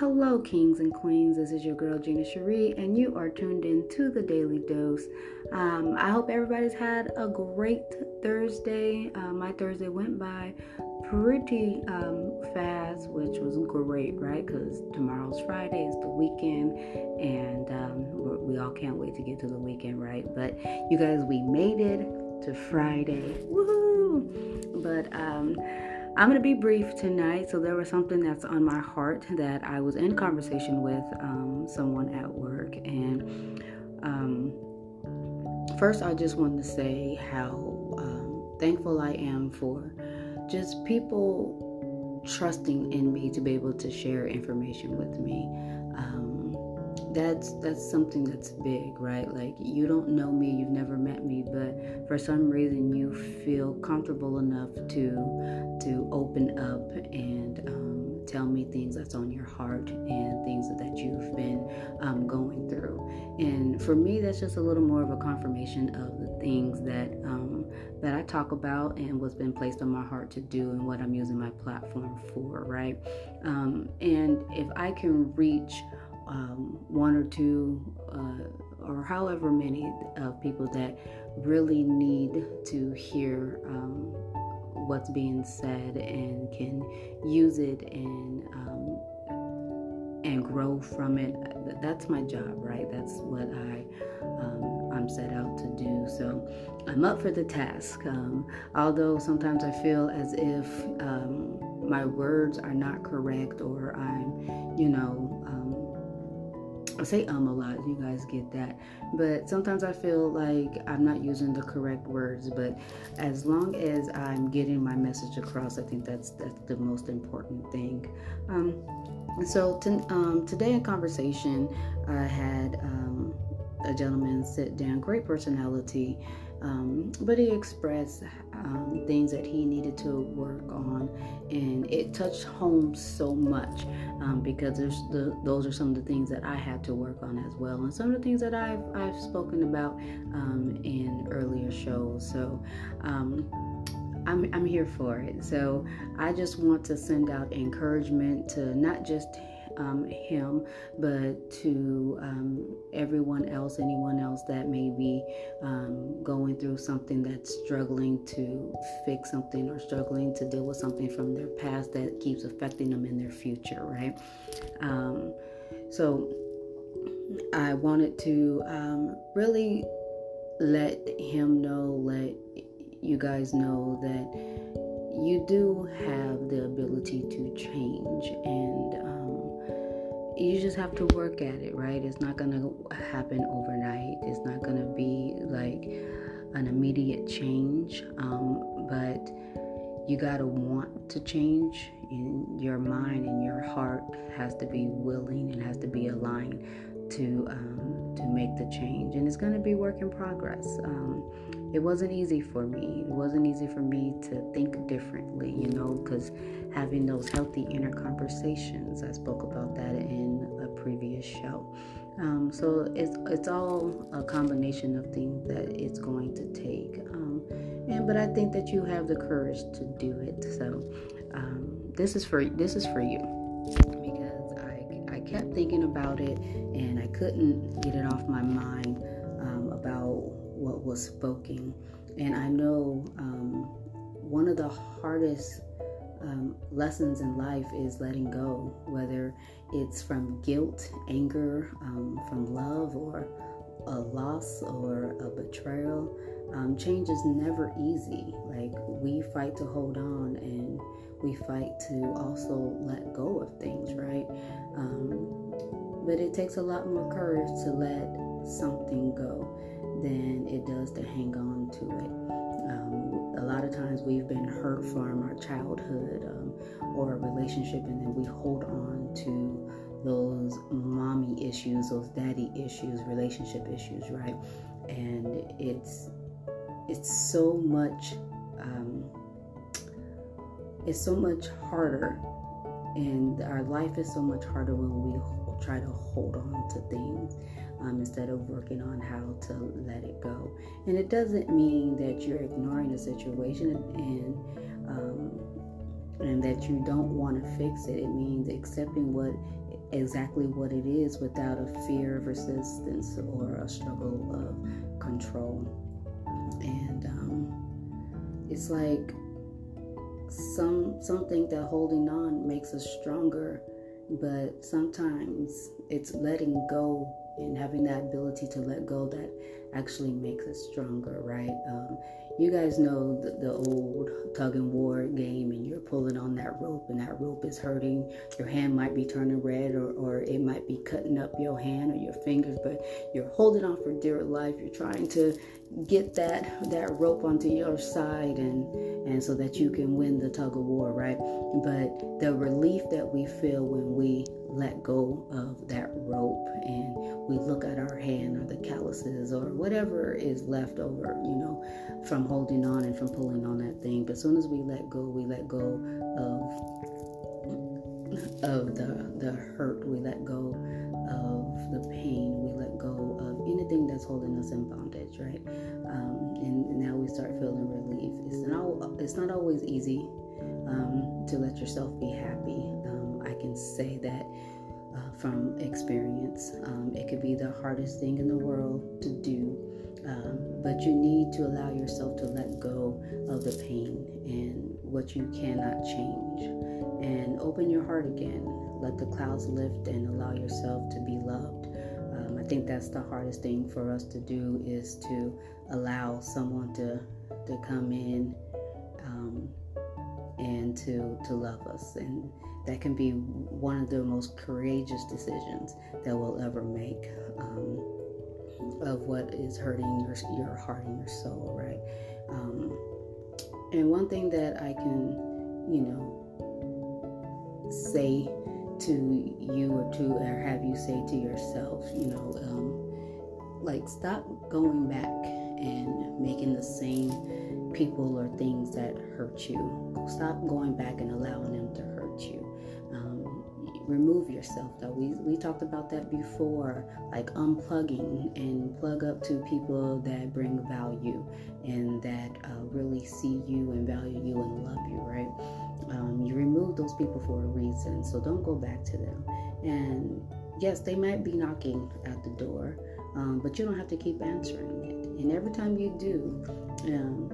hello, kings and queens. This is your girl Gina Cherie, and you are tuned in to the Daily Dose. Um, I hope everybody's had a great Thursday. Uh, my Thursday went by pretty um, fast, which was great, right? Because tomorrow's Friday, is the weekend, and um, we all can't wait to get to the weekend, right? But you guys, we made it to Friday. Woohoo! But, um, I'm going to be brief tonight. So, there was something that's on my heart that I was in conversation with um, someone at work. And um, first, I just wanted to say how um, thankful I am for just people trusting in me to be able to share information with me. Um, that's that's something that's big right? Like you don't know me you've never met me but for some reason you feel comfortable enough to to open up and um, tell me things that's on your heart and things that you've been um, going through. And for me that's just a little more of a confirmation of the things that um, that I talk about and what's been placed on my heart to do and what I'm using my platform for right? Um, and if I can reach um, one or two uh, or however many of people that really need to hear um, what's being said and can use it and um, and grow from it. That's my job, right? That's what I um, I'm set out to do. So I'm up for the task. Um, although sometimes I feel as if um, my words are not correct or I'm, you know I say um a lot, you guys get that. But sometimes I feel like I'm not using the correct words. But as long as I'm getting my message across, I think that's that's the most important thing. Um, so to, um, today in conversation, I had um, a gentleman sit down, great personality, um, but he expressed um, things that he needed to work on, and it touched home so much um, because the, those are some of the things that I had to work on as well, and some of the things that I've I've spoken about um, in earlier shows. So. Um, I'm, I'm here for it. So I just want to send out encouragement to not just um, him, but to um, everyone else, anyone else that may be um, going through something that's struggling to fix something or struggling to deal with something from their past that keeps affecting them in their future, right? Um, so I wanted to um, really let him know, let you guys know that you do have the ability to change and you just have to work at it, right? It's not to happen overnight. It's not to be like an immediate change, um, but you got to want to change. In your mind and your heart has to be willing and has to be aligned to um, to make the change, and it's going to be work in progress. Um, it wasn't easy for me. It wasn't easy for me to think differently, you know, because having those healthy inner conversations, I spoke about that in a previous show. Um, so it's it's all a combination of things that it's going to take. Um, and but I think that you have the courage to do it. So um, this is for this is for you kept thinking about it and I couldn't get it off my mind um, about what was spoken. And I know um, one of the hardest um, lessons in life is letting go, whether it's from guilt, anger, um, from love, or a loss or a betrayal. Um, change is never easy. Like we fight to hold on and we fight to also let go of things, right? Um, but it takes a lot more courage to let something go than it does to hang on to it. Um, a lot of times we've been hurt from our childhood um, or a relationship, and then we hold on to those mommy issues, those daddy issues, relationship issues, right? And it's it's so much um, it's so much harder, and our life is so much harder when we try to hold on to things um, instead of working on how to let it go. And it doesn't mean that you're ignoring the situation and um, and that you don't want to fix it. It means accepting what exactly what it is without a fear of resistance or a struggle of control. And um, it's like some something that holding on makes us stronger, but sometimes it's letting go and having that ability to let go that actually makes us stronger, right? Um, you guys know the, the, old tug and war game, and you're pulling on that rope, and that rope is hurting. Your hand might be turning red, or, or it might be cutting up your hand or your fingers, but you're holding on for dear life. You're trying to get that that rope onto your side, and and so that you can win the tug of war, right? But the relief that we feel when we let go of that rope and we look at our hand or the calluses or whatever is left over, you know, from holding on and from pulling on that thing. But as soon as we let go, we let go of of the the hurt, we let go of the pain, we let go of anything that's holding us in bondage, right? Um, and, now we start feeling relief. It's not it's not always easy um, to let yourself be happy. Um, I can say that uh, from experience. Um, it could be the hardest thing in the world to do, um, but you need to allow yourself to let go of the pain and what you cannot change and open your heart again. Let the clouds lift and allow yourself to be loved. Um, I think that's the hardest thing for us to do is to allow someone to to come in um, and to to love us and that can be one of the most courageous decisions that we'll ever make um, of what is hurting your, your heart and your soul, right? Um, and one thing that I can, you know, say to you or to or have you say to yourself, you know, um, like stop going back and making the same people or things that hurt you. Stop going back and allowing them to hurt you remove yourself though. We, we talked about that before like unplugging and plug up to people that bring value and that uh, really see you and value you and love you right? Um, you remove those people for a reason so don't go back to them. And yes they might be knocking at the door um, but you don't have to keep answering it. And every time you do um,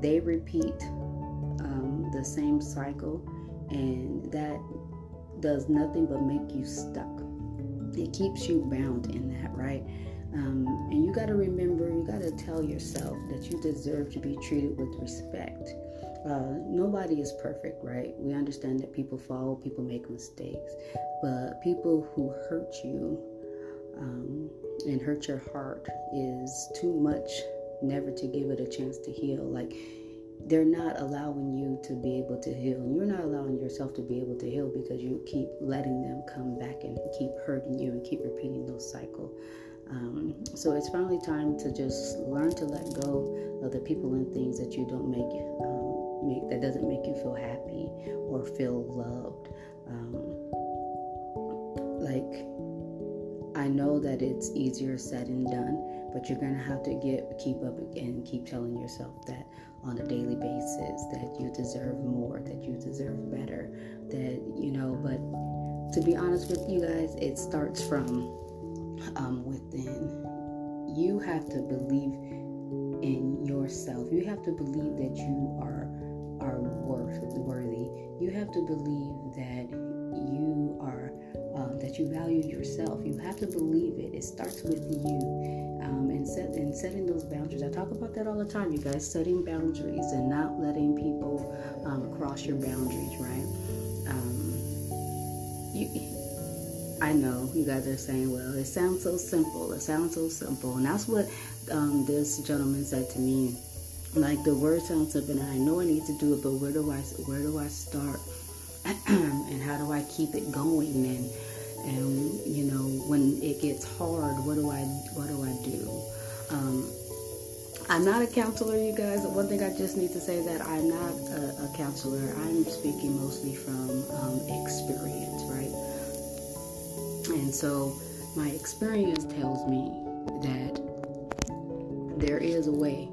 they repeat um, the same cycle and that does nothing but make you stuck. It keeps you bound in that, right? Um, and you got to remember, you got to tell yourself that you deserve to be treated with respect. Uh, nobody is perfect, right? We understand that people fall, people make mistakes, but people who hurt you um, and hurt your heart is too much never to give it a chance to heal. Like they're not allowing you to be able to heal. You're not allowing yourself to be able to heal because you keep letting them come back and keep hurting you and keep repeating those cycles. Um, so it's finally time to just learn to let go of the people and things that you don't make, um, make that doesn't make you feel happy or feel loved. Um, like I know that it's easier said and done, but you're gonna have to get keep up and keep telling yourself that on a daily basis that you deserve more, that you deserve better, that you know. But to be honest with you guys, it starts from um, within. You have to believe in yourself. You have to believe that you are are worth worthy. You have to believe that you value yourself. You have to believe it. It starts with you um, and set and setting those boundaries. I talk about that all the time, you guys. Setting boundaries and not letting people um, cross your boundaries, right? Um, you, I know you guys are saying, well, it sounds so simple. It sounds so simple, and that's what um, this gentleman said to me. Like the word sounds simple, and I know I need to do it, but where do I where do I start? and how do I keep it going? And and you know when it gets hard what do i what do i do? Um, i'm not a counselor you guys. One thing i just need to say that i'm not a, a counselor. I'm speaking mostly from um, experience right? And so my experience tells me that there is a way